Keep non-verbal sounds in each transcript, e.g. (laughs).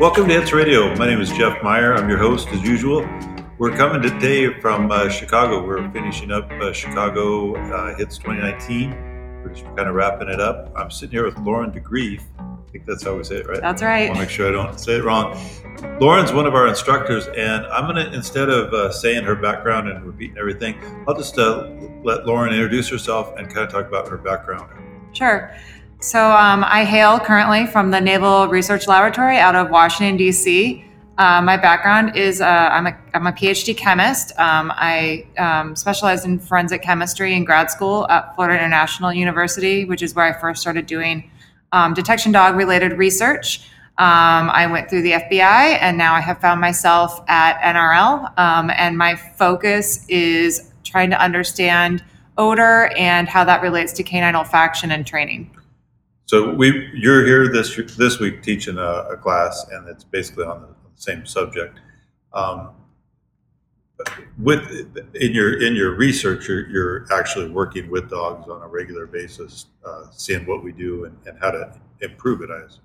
Welcome to Hits Radio. My name is Jeff Meyer. I'm your host as usual. We're coming today from uh, Chicago. We're finishing up uh, Chicago uh, Hits 2019. We're just kind of wrapping it up. I'm sitting here with Lauren DeGreeff. I think that's how we say it, right? That's right. I want to make sure I don't say it wrong. Lauren's one of our instructors, and I'm going to, instead of uh, saying her background and repeating everything, I'll just uh, let Lauren introduce herself and kind of talk about her background. Sure. So um, I hail currently from the Naval Research Laboratory out of Washington, D.C. Uh, my background is uh, I'm, a, I'm a PhD chemist. Um, I um, specialized in forensic chemistry in grad school at Florida International University, which is where I first started doing um, detection dog related research. Um, I went through the FBI and now I have found myself at NRL. Um, and my focus is trying to understand odor and how that relates to canine olfaction and training. So we, you're here this this week teaching a, a class, and it's basically on the same subject. Um, with in your in your research, you're, you're actually working with dogs on a regular basis, uh, seeing what we do and, and how to improve it. I assume.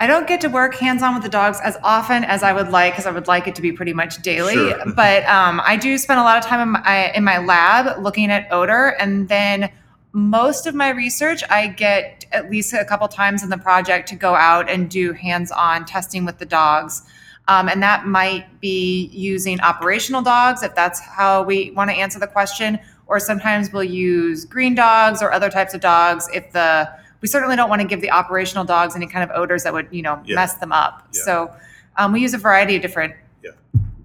I don't get to work hands on with the dogs as often as I would like because I would like it to be pretty much daily. Sure. but um, I do spend a lot of time in my, in my lab looking at odor. And then most of my research, I get at least a couple times in the project to go out and do hands on testing with the dogs. Um, and that might be using operational dogs if that's how we want to answer the question. Or sometimes we'll use green dogs or other types of dogs if the we certainly don't want to give the operational dogs any kind of odors that would you know Yeah. mess them up. Yeah. So um, we use a variety of different Yeah.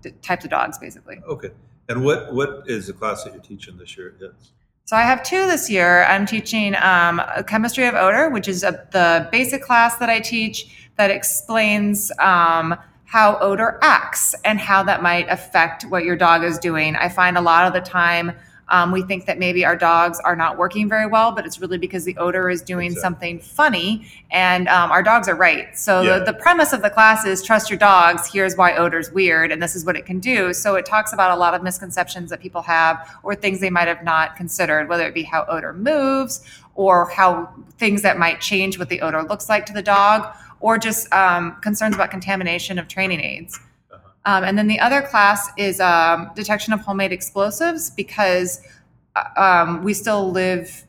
d- types of dogs basically. Okay. And what what is the class that you're teaching this year? Yes. So I have two this year. I'm teaching um, chemistry of odor, which is a, the basic class that I teach that explains um, how odor acts and how that might affect what your dog is doing. I find a lot of the time um, we think that maybe our dogs are not working very well, but it's really because the odor is doing Exactly. something funny, and um, our dogs are right. So Yeah. the, the premise of the class is trust your dogs. Here's why odor's weird, and this is what it can do. So it talks about a lot of misconceptions that people have, or things they might have not considered, whether it be how odor moves, or how things that might change what the odor looks like to the dog, or just um, concerns about contamination of training aids. Um, and then the other class is um, detection of homemade explosives because uh, um, we still live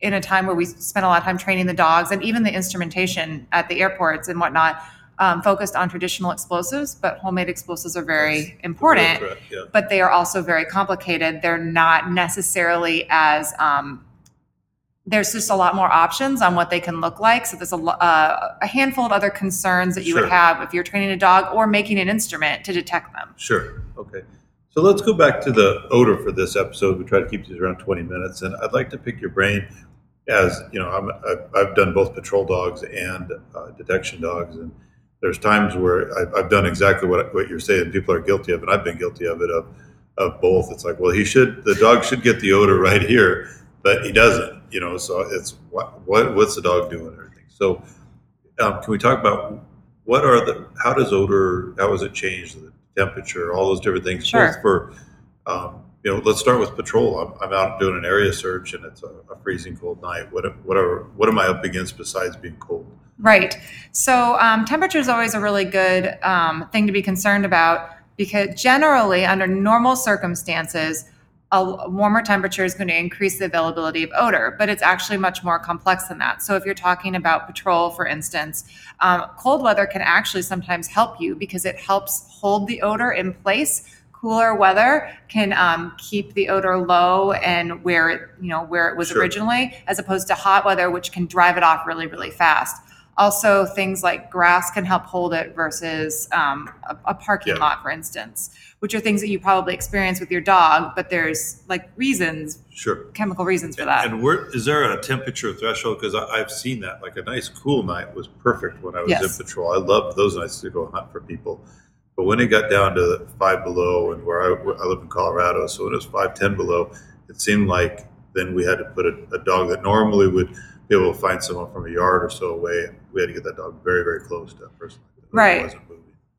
in a time where we spend a lot of time training the dogs and even the instrumentation at the airports and whatnot um, focused on traditional explosives, but homemade explosives are very important Correct. Yeah. but they are also very complicated. They're not necessarily as um, there's just a lot more options on what they can look like. So there's a, uh, a handful of other concerns that you Sure. would have if you're training a dog or making an instrument to detect them. Sure. Okay. So let's go back to the odor for this episode. We try to keep these around 20 minutes, and I'd like to pick your brain as you know. I'm, I've, I've done both patrol dogs and uh, detection dogs, and there's times where I've, I've done exactly what what you're saying. People are guilty of, and I've been guilty of it of of both. It's like, well, he should the dog should get the odor right here, but he doesn't. You know, so it's what what what's the dog doing? and Everything. So, um, can we talk about what are the how does odor how has it changed the temperature all those different things Sure. for um, you know let's start with patrol I'm, I'm out doing an area search and it's a, a freezing cold night what whatever what am I up against besides being cold Right. So um, temperature is always a really good um, thing to be concerned about because generally, under normal circumstances, a warmer temperature is going to increase the availability of odor, but it's actually much more complex than that. So, if you're talking about patrol, for instance, um, cold weather can actually sometimes help you because it helps hold the odor in place. Cooler weather can um, keep the odor low and where it, you know, where it was Sure. originally, as opposed to hot weather, which can drive it off really, really fast Also, things like grass can help hold it versus um, a, a parking Yeah. lot, for instance, which are things that you probably experience with your dog, but there's like reasons, Sure. chemical reasons for that. And where is there a temperature threshold? Because I've seen that. Like a nice cool night was perfect when I was Yes. in patrol. I loved those nights to go hunt for people. But when it got down to five below, and where I, where I live in Colorado, so when it was five ten below, it seemed like then we had to put a, a dog that normally would be able to find someone from a yard or so away. We had to get that dog very very close to that person. Right.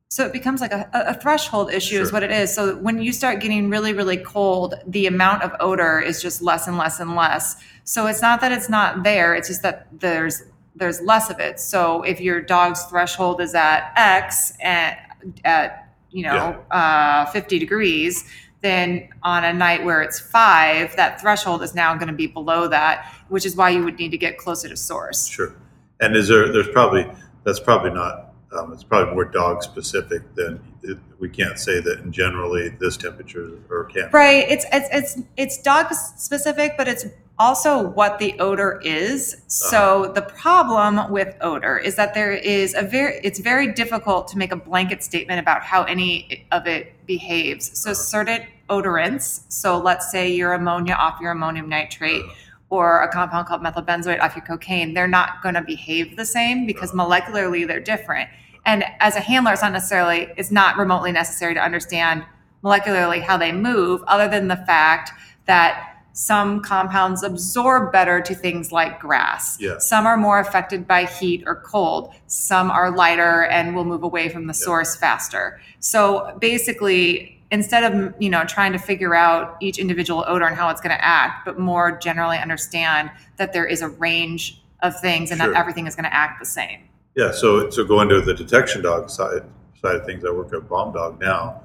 So it becomes like a, a threshold issue, is what it is. So when you start getting really, really cold, the amount of odor is just less and less and less. So it's not that it's not there; it's just that there's there's less of it. So if your dog's threshold is at X at at you know uh, 50 degrees, then on a night where it's five, that threshold is now going to be below that, which is why you would need to get closer to source. Sure. And is there? There's probably that's probably not. Um, it's probably more dog specific than it, we can't say that in generally this temperature or can't. Right. It's it's it's it's dog specific, but it's also what the odor is. So the problem with odor is that there is a very it's very difficult to make a blanket statement about how any of it behaves. So certain odorants, so let's say your ammonia off your ammonium nitrate or a compound called methylbenzoate off your cocaine, they're not going to behave the same because molecularly they're different. And as a handler, it's not necessarily, it's not remotely necessary to understand molecularly how they move, other than the fact that some compounds absorb better to things like grass. Yeah. Some are more affected by heat or cold. Some are lighter and will move away from the source faster. So basically, instead of you know trying to figure out each individual odor and how it's going to act, but more generally understand that there is a range of things and Sure. that everything is going to act the same. Yeah. So so going to the detection dog side side of things, I work at Bomb Dog now.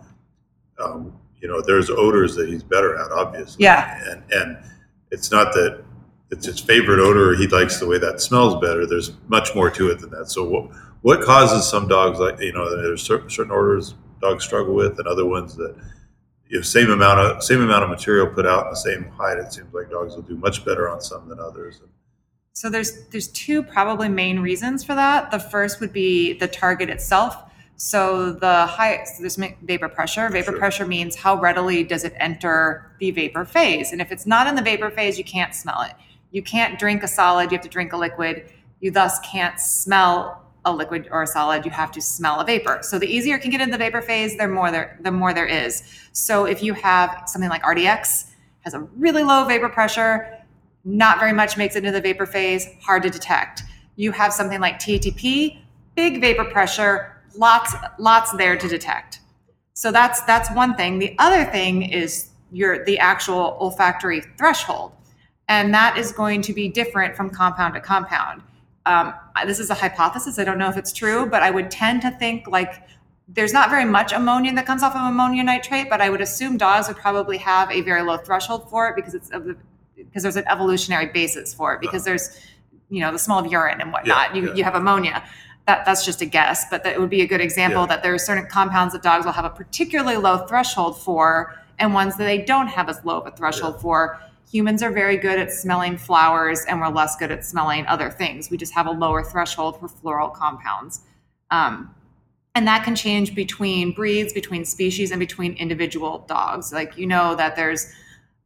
Um, you know, there's odors that he's better at, obviously. Yeah. And and it's not that it's his favorite odor. He likes the way that smells better. There's much more to it than that. So what what causes some dogs like you know there's certain, certain odors dogs struggle with, and other ones that you know, same amount of same amount of material put out in the same height. It seems like dogs will do much better on some than others. So there's there's two probably main reasons for that. The first would be the target itself. So the high so there's vapor pressure. Vapor Sure. pressure means how readily does it enter the vapor phase. And if it's not in the vapor phase, you can't smell it. You can't drink a solid, you have to drink a liquid. You thus can't smell a liquid or a solid, you have to smell a vapor. So the easier it can get in the vapor phase, the more there the more there is. So if you have something like RDX has a really low vapor pressure, not very much makes it into the vapor phase, hard to detect. You have something like TATP, big vapor pressure, lots lots there to detect. So that's that's one thing. The other thing is your the actual olfactory threshold, and that is going to be different from compound to compound. Um, this is a hypothesis. I don't know if it's true, but I would tend to think like there's not very much ammonia that comes off of ammonia nitrate, but I would assume dogs would probably have a very low threshold for it because it's of the, because there's an evolutionary basis for it because there's you know the smell of urine and whatnot. you yeah. you have ammonia. That that's just a guess, but that would be a good example Yeah. that there are certain compounds that dogs will have a particularly low threshold for, and ones that they don't have as low of a threshold Yeah. for. Humans are very good at smelling flowers, and we're less good at smelling other things. We just have a lower threshold for floral compounds. Um, and that can change between breeds, between species, and between individual dogs. Like you know that there's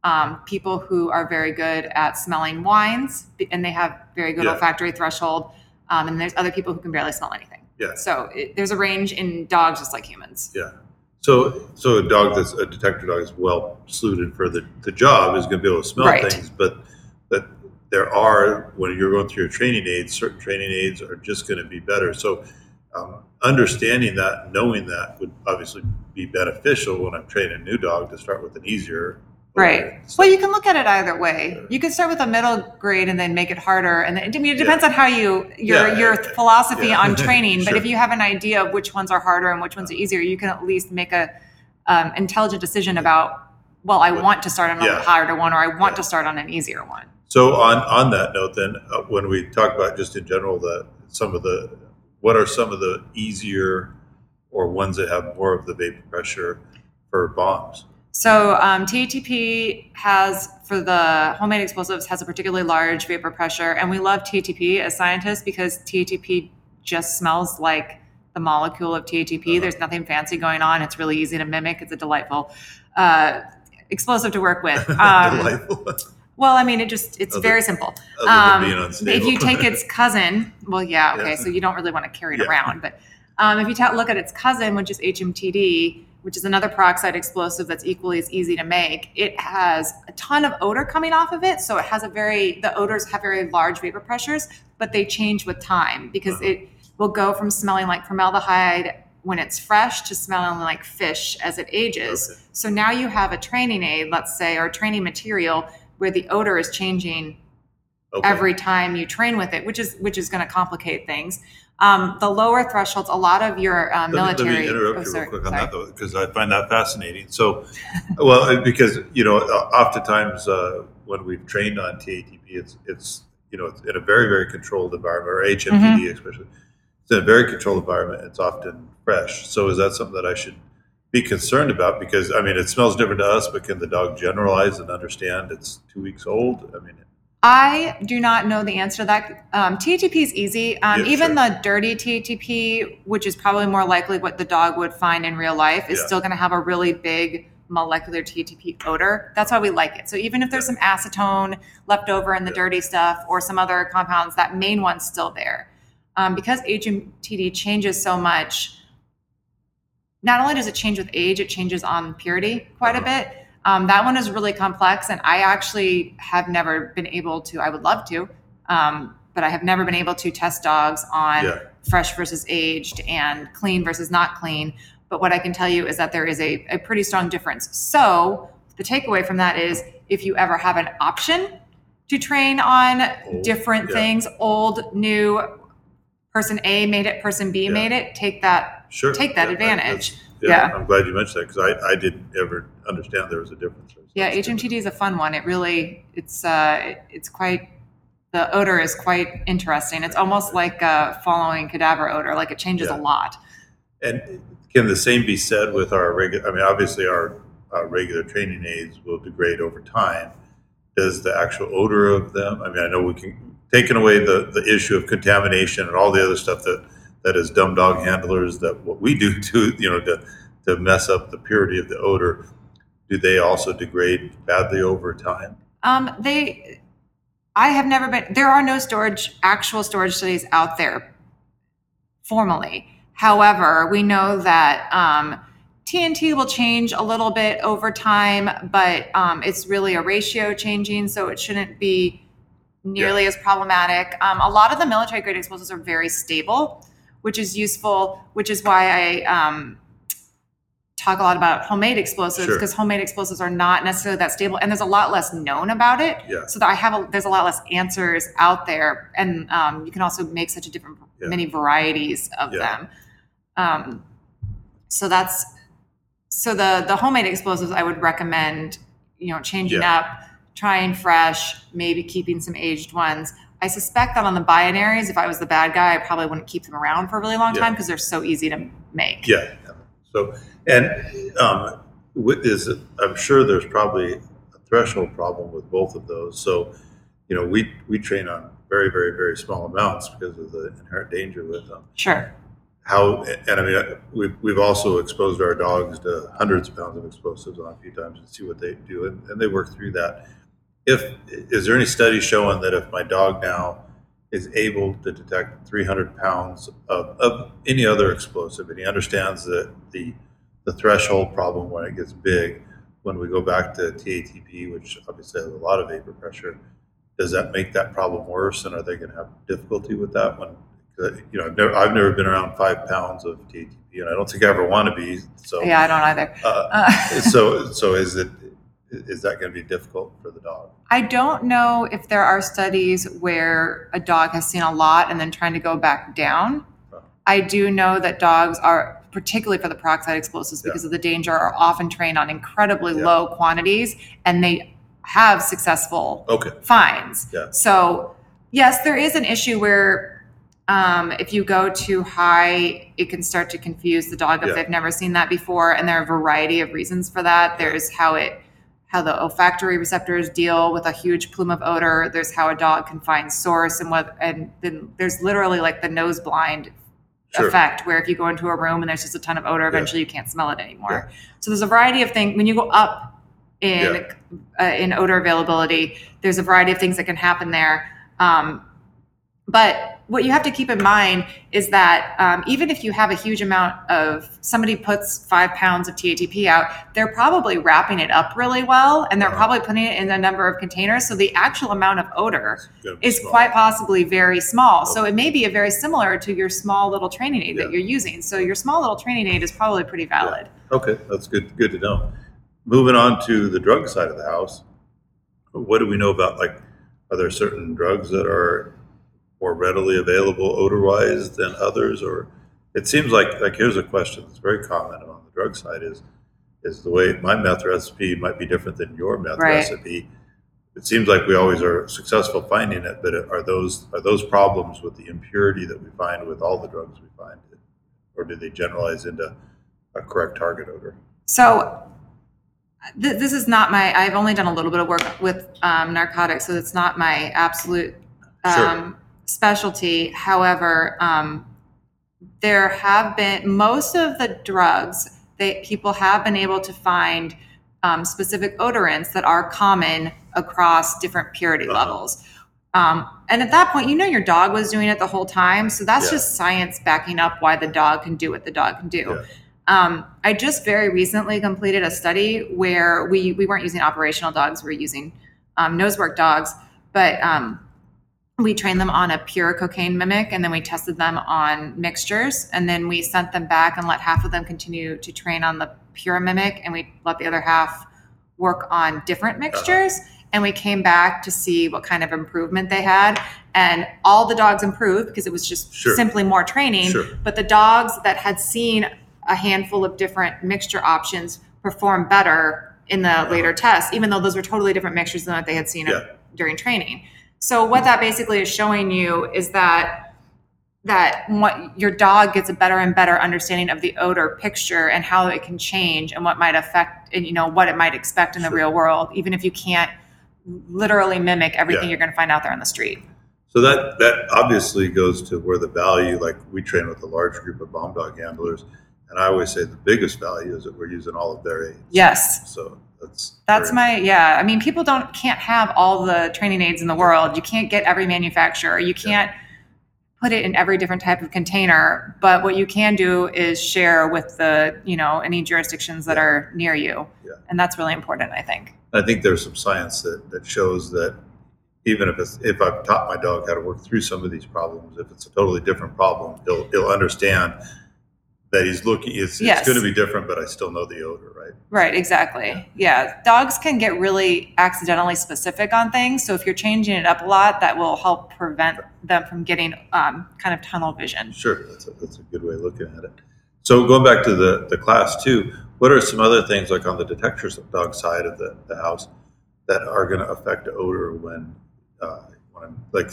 um, people who are very good at smelling wines, and they have very good Yeah. olfactory threshold. Um, and there's other people who can barely smell anything. Yeah. So it, there's a range in dogs just like humans. Yeah. So, so a dog that's a detector dog is well suited for the, the job is going to be able to smell Right. things, but but there are when you're going through your training aids, certain training aids are just going to be better. So, um, understanding that, knowing that would obviously be beneficial when I'm training a new dog to start with an easier. Right. Well, you can look at it either way. You can start with a middle grade and then make it harder. And then, I mean, it depends on how you your Yeah, your yeah, philosophy yeah. on (laughs) training. But if you have an idea of which ones are harder and which ones are easier, you can at least make a um, intelligent decision about. Well, I want to start on a yeah. harder one, or I want Yeah. to start on an easier one. So on on that note, then uh, when we talk about just in general the some of the what are some of the easier or ones that have more of the vapor pressure for bombs? So um, TATP has for the homemade explosives has a particularly large vapor pressure, and we love TATP as scientists because TATP just smells like the molecule of TATP. Uh-huh. There's nothing fancy going on. It's really easy to mimic. It's a delightful uh, explosive to work with. (laughs) Um, Delightful. well, I mean, it just it's Other- very simple. Um, if you take its (laughs) cousin, well, yeah, okay, Yeah. so you don't really want to carry it Yeah. around, but um, if you ta- look at its cousin, which is HMTD, which is another peroxide explosive that's equally as easy to make, it has a ton of odor coming off of it. So it has a very the odors have very large vapor pressures, but they change with time because Uh-huh. it will go from smelling like formaldehyde when it's fresh to smelling like fish as it ages. Okay. So now you have a training aid, let's say, or training material where the odor is changing Okay. every time you train with it, which is which is going to complicate things. Um, the lower thresholds, a lot of your uh, Let me- military. Let me interrupt oh, you sorry, real quick on sorry. that though, because I find that fascinating. So, well, uh, because you know, uh, oftentimes uh, when we've trained on TATP, it's it's you know, it's in a very very controlled environment, or HMTD Mm-hmm. especially. It's in a very controlled environment. It's often fresh. So, is that something that I should be concerned about? Because I mean, it smells different to us, but can the dog generalize and understand it's two weeks old? I mean, I do not know the answer to that. Um, TATP is easy. Um, Yeah, even sure. the dirty TATP, which is probably more likely what the dog would find in real life, is Yeah. still going to have a really big molecular TATP odor. That's why we like it. So even if there's some acetone left over in the Yeah. dirty stuff or some other compounds, that main one's still there. Um, because HMTD changes so much, not only does it change with age, it changes on purity quite a Uh-huh. bit. Um, that one is really complex, and I actually have never been able to. I would love to, um, but I have never been able to test dogs on Yeah. fresh versus aged and clean versus not clean. But what I can tell you is that there is a, a pretty strong difference. So the takeaway from that is if you ever have an option to train on Old, different yeah. things, old, new, person A made it, person B Yeah. made it, take that sure, Take that advantage. Yeah, Yeah. I'm glad you mentioned that because I, I didn't ever understand there was a difference. Yeah. HMTD is a fun one. It really, it's uh, it's quite. The odor is quite interesting. It's almost like uh, following cadaver odor. Like it changes Yeah. a lot. And can the same be said with our regular? I mean, obviously, our uh, regular training aids will degrade over time. Does the actual odor of them? I mean, I know we can taking away the the issue of contamination and all the other stuff that that is dumb dog handlers. That what we do (laughs) to you know to to mess up the purity of the odor. Do they also degrade badly over time? Um, they, I have never been. There are no storage, actual storage studies out there formally. However, we know that um, TNT will change a little bit over time, but um, it's really a ratio changing, so it shouldn't be nearly as problematic. Um, a lot of the military grade explosives are very stable, which is useful, which is why I um, talk a lot about homemade explosives Sure. because homemade explosives are not necessarily that stable, and there's a lot less known about it. Yeah. So that I have a, there's a lot less answers out there, and um, you can also make such a different Yeah. many varieties of Yeah. them. Um, so that's so the the homemade explosives I would recommend, you know, changing up, trying fresh, maybe keeping some aged ones. I suspect that on the binaries, if I was the bad guy, I probably wouldn't keep them around for a really long Yeah. time because they're so easy to make. Yeah. So, and um, is it, I'm sure there's probably a threshold problem with both of those. So, you know, we we train on very very very small amounts because of the inherent danger with them. Sure. How and I mean, we've we've also exposed our dogs to hundreds of pounds of explosives on a few times and see what they do, and, and they work through that. If is there any study showing that if my dog now is able to detect 300 pounds of, of any other explosive, and he understands that the the threshold problem when it gets big, when we go back to TATP, which obviously has a lot of vapor pressure, does that make that problem worse? And are they going to have difficulty with that one? you know, I've never, I've never been around five pounds of TATP, and I don't think I ever want to be. So, Yeah, I don't either. uh, Uh, (laughs) so, so is it is that going to be difficult for the dog? I don't know if there are studies where a dog has seen a lot and then trying to go back down. Oh. I do know that dogs are, particularly for the peroxide explosives, Yeah. because of the danger, are often trained on incredibly Yeah. low quantities and they have successful Okay. finds. Yeah. So, yes, there is an issue where um, if you go too high, it can start to confuse the dog if Yeah. they've never seen that before. And there are a variety of reasons for that. There's how it how the olfactory receptors deal with a huge plume of odor. There's how a dog can find source, and what, and then there's literally like the nose blind Sure. effect, where if you go into a room and there's just a ton of odor, Yeah. eventually you can't smell it anymore. So there's a variety of things when you go up in uh, in odor availability. There's a variety of things that can happen there. Um, but what you have to keep in mind is that um, even if you have a huge amount of somebody puts five pounds of TATP out, they're probably wrapping it up really well and they're probably putting it in a number of containers. So the actual amount of odor is small. quite possibly very small. So it may be a very similar to your small little training aid Yeah. that you're using. So your small little training aid is probably pretty valid. Okay, that's good. Good to know. Moving on to the drug side of the house, what do we know about like? Are there certain drugs that are more readily available odor-wise than others, or it seems like like here's a question that's very common on the drug side is is the way my meth recipe might be different than your meth Right. recipe. It seems like we always are successful finding it, but are those are those problems with the impurity that we find with all the drugs we find, or do they generalize into a correct target odor? So th- this is not my, I've only done a little bit of work with um, narcotics, so it's not my absolute Sure. Specialty. However, um, there have been, most of the drugs that people have been able to find um, specific odorants that are common across different purity Uh-huh. levels. Um, and at that point, you know your dog was doing it the whole time. So that's Yeah. just science backing up why the dog can do what the dog can do. Yeah. Um, I just very recently completed a study where we we weren't using operational dogs, we were using um, nosework dogs, but um, we trained them on a pure cocaine mimic, and then we tested them on mixtures, and then we sent them back and let half of them continue to train on the pure mimic, and we let the other half work on different uh-huh. mixtures. And we came back to see what kind of improvement they had, and all the dogs improved because it was just Sure. simply more training. Sure. But the dogs that had seen a handful of different mixture options performed better in the uh-huh. later tests, even though those were totally different mixtures than what they had seen Yeah. during training. So what that basically is showing you is that that what your dog gets a better and better understanding of the odor picture and how it can change and what might affect and you know what it might expect in the Sure. real world, even if you can't literally mimic everything Yeah. you're going to find out there on the street. So that that obviously goes to where the value, like we train with a large group of bomb dog handlers, and I always say the biggest value is that we're using all of their aids. Yes. So that's That's my yeah. I mean, people don't can't have all the training aids in the world. You can't get every manufacturer. You can't put it in every different type of container. But what you can do is share with the you know any jurisdictions that are near you, Yeah. and that's really important. I think. I think there's some science that, that shows that even if it's, if I've taught my dog how to work through some of these problems, if it's a totally different problem, he'll he'll understand that he's looking. It's, Yes. it's going to be different, but I still know the odor, right? Right. Exactly. Yeah. Dogs can get really accidentally specific on things. So if you're changing it up a lot, that will help prevent them from getting um, kind of tunnel vision. Sure, that's a, that's a good way of looking at it. So going back to the, the class too what are some other things like on the detector dog side of the, the house that are going to affect odor when, uh, when I'm like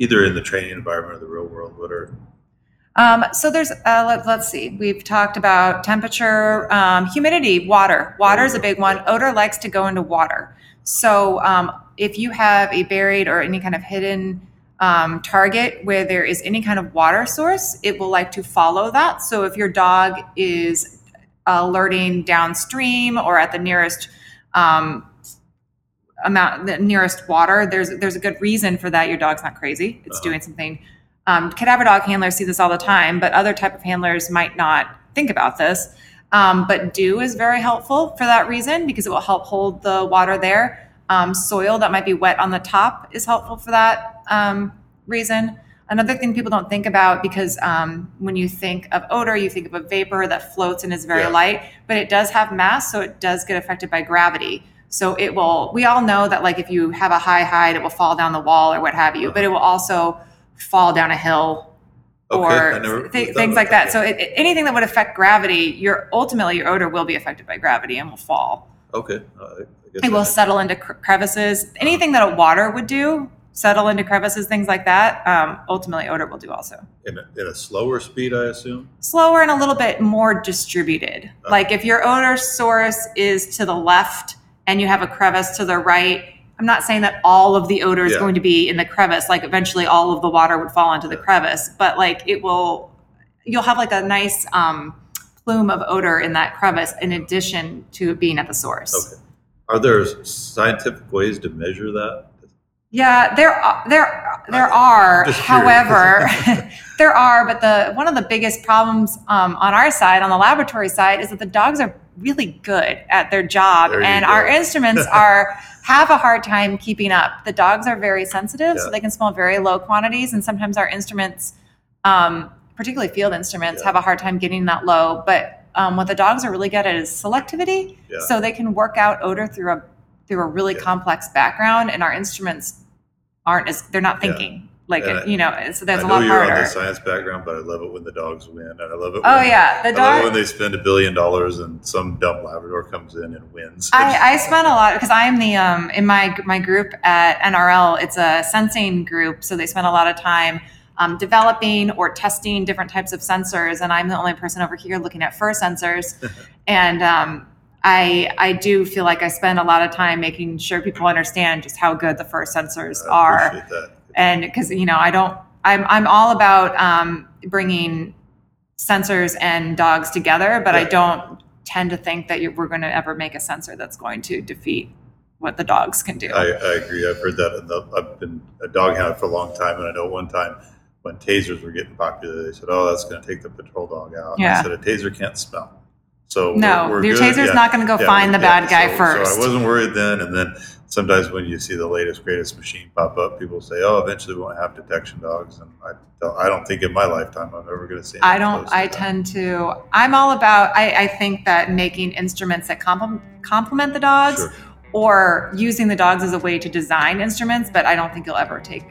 either in the training environment or the real world? What are Um, so there's, uh, let, let's see, we've talked about temperature, um, humidity, water. Water is a big one. Odor likes to go into water. So um, if you have a buried or any kind of hidden um, target where there is any kind of water source, it will like to follow that. So if your dog is alerting downstream or at the nearest um, amount, the nearest water, there's there's a good reason for that. Your dog's not crazy; it's Uh-huh. doing something um, cadaver dog handlers see this all the time, but other type of handlers might not think about this. Um, but dew is very helpful for that reason because it will help hold the water there. Um, soil that might be wet on the top is helpful for that um, reason. Another thing people don't think about because um, when you think of odor, you think of a vapor that floats and is very Yeah. light, but it does have mass, so it does get affected by gravity. So it will. We all know that like if you have a high height, it will fall down the wall or what have you, but it will also fall down a hill Okay, or I never thi- thought things like that, that. So it, it- anything that would affect gravity, your ultimately your odor will be affected by gravity and will fall. okay, uh, I guess It will settle into cre- crevices. Anything that a water would do, settle into crevices, things like that. Um, ultimately, odor will do also. in a, in a slower speed, I assume. Slower and a little bit more distributed. Oh. Like if your odor source is to the left and you have a crevice to the right, I'm not saying that all of the odor is Yeah. going to be in the crevice. Like eventually, all of the water would fall into the crevice, but like it will, you'll have like a nice um, plume of odor in that crevice in addition to it being at the source. Okay. Are there scientific ways to measure that? Yeah, there are, there there are. However, (laughs) (laughs) there are, but the one of the biggest problems um, on our side, on the laboratory side, is that the dogs are really good at their job, There and our instruments are (laughs) have a hard time keeping up. The dogs are very sensitive, so they can smell very low quantities, and sometimes our instruments, um, particularly field instruments, Yeah. have a hard time getting that low. But um, what the dogs are really good at is selectivity, Yeah. so they can work out odor through a through a really Yeah. complex background, and our instruments aren't as they're not Yeah. thinking like And you know. So I a lot you're on the science background, but I love it when the dogs win, and I love it. Oh when, yeah, the I love it when they spend a billion dollars and some dumb Labrador comes in and wins. I, I spent a lot because I'm the um in my my group at NRL. It's a sensing group, so they spend a lot of time um, developing or testing different types of sensors. And I'm the only person over here looking at fur sensors. (laughs) and um, I I do feel like I spend a lot of time making sure people understand just how good the fur sensors I are. And because you know i don't i'm i'm all about um, bringing sensors and dogs together but i don't tend to think that we're going to ever make a sensor that's going to defeat what the dogs can do I, I agree. I've heard that. The, I've been a dog hound for a long time, and I know one time when tasers were getting popular, they said, "Oh, that's going to take the patrol dog out." And Yeah. I said, "A taser can't smell." So no we're, we're your good. taser's Yeah. not going to go Yeah, find the yeah. bad guy So- first So I wasn't worried then, and then sometimes when you see the latest greatest machine pop up, people say, "Oh, eventually we won't have detection dogs," and I don't, I don't think in my lifetime I'm ever going to see. I don't. to I that. tend to. I'm all about. I, I think that making instruments that complement complement the dogs, Sure. or using the dogs as a way to design instruments. But I don't think you'll ever take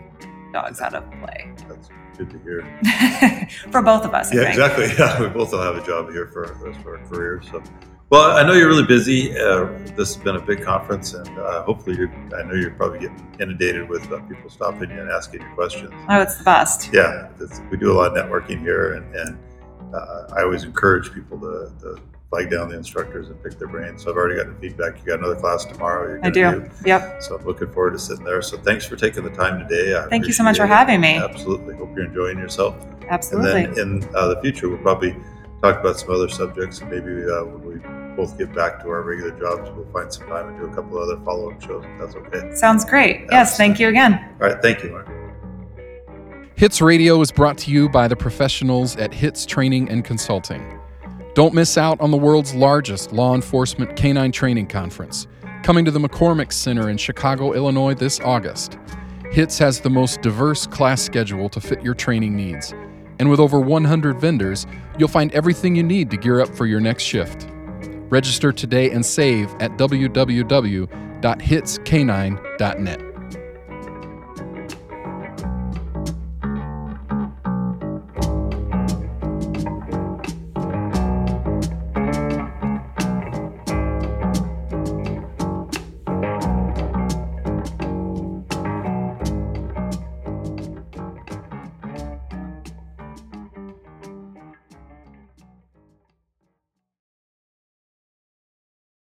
dogs out of play That's good to hear. (laughs) for both of us. I Yeah, think. exactly. (laughs) Yeah, we both will have a job here for the rest of our careers. So, well, I know you're really busy. Uh, this has been a big conference, and uh, hopefully, you're. I know you're probably getting inundated with uh, people stopping you and asking you questions. Oh, it's the best. Yeah, we do a lot of networking here, and, and uh, I always encourage people to, to flag down the instructors and pick their brains. So I've already gotten feedback. You got another class tomorrow. I gonna do. Yep. So I'm looking forward to sitting there. So thanks for taking the time today. I Thank you so much for it. having me. Absolutely. Hope you're enjoying yourself. Absolutely. And then in uh, the future, we'll probably talk about some other subjects. And maybe uh, when we both get back to our regular jobs, we'll find some time and do a couple other follow up shows if that's okay. Sounds great. Yes. Thank you again. All right. Thank you, Lauren. Hits Radio is brought to you by the professionals at Hits Training and Consulting. Don't miss out on the world's largest law enforcement canine training conference, coming to the McCormick Center in Chicago, Illinois this August. Hits has the most diverse class schedule to fit your training needs. And with over 100 vendors, you'll find everything you need to gear up for your next shift. Register today and save at www.hitscanine.net.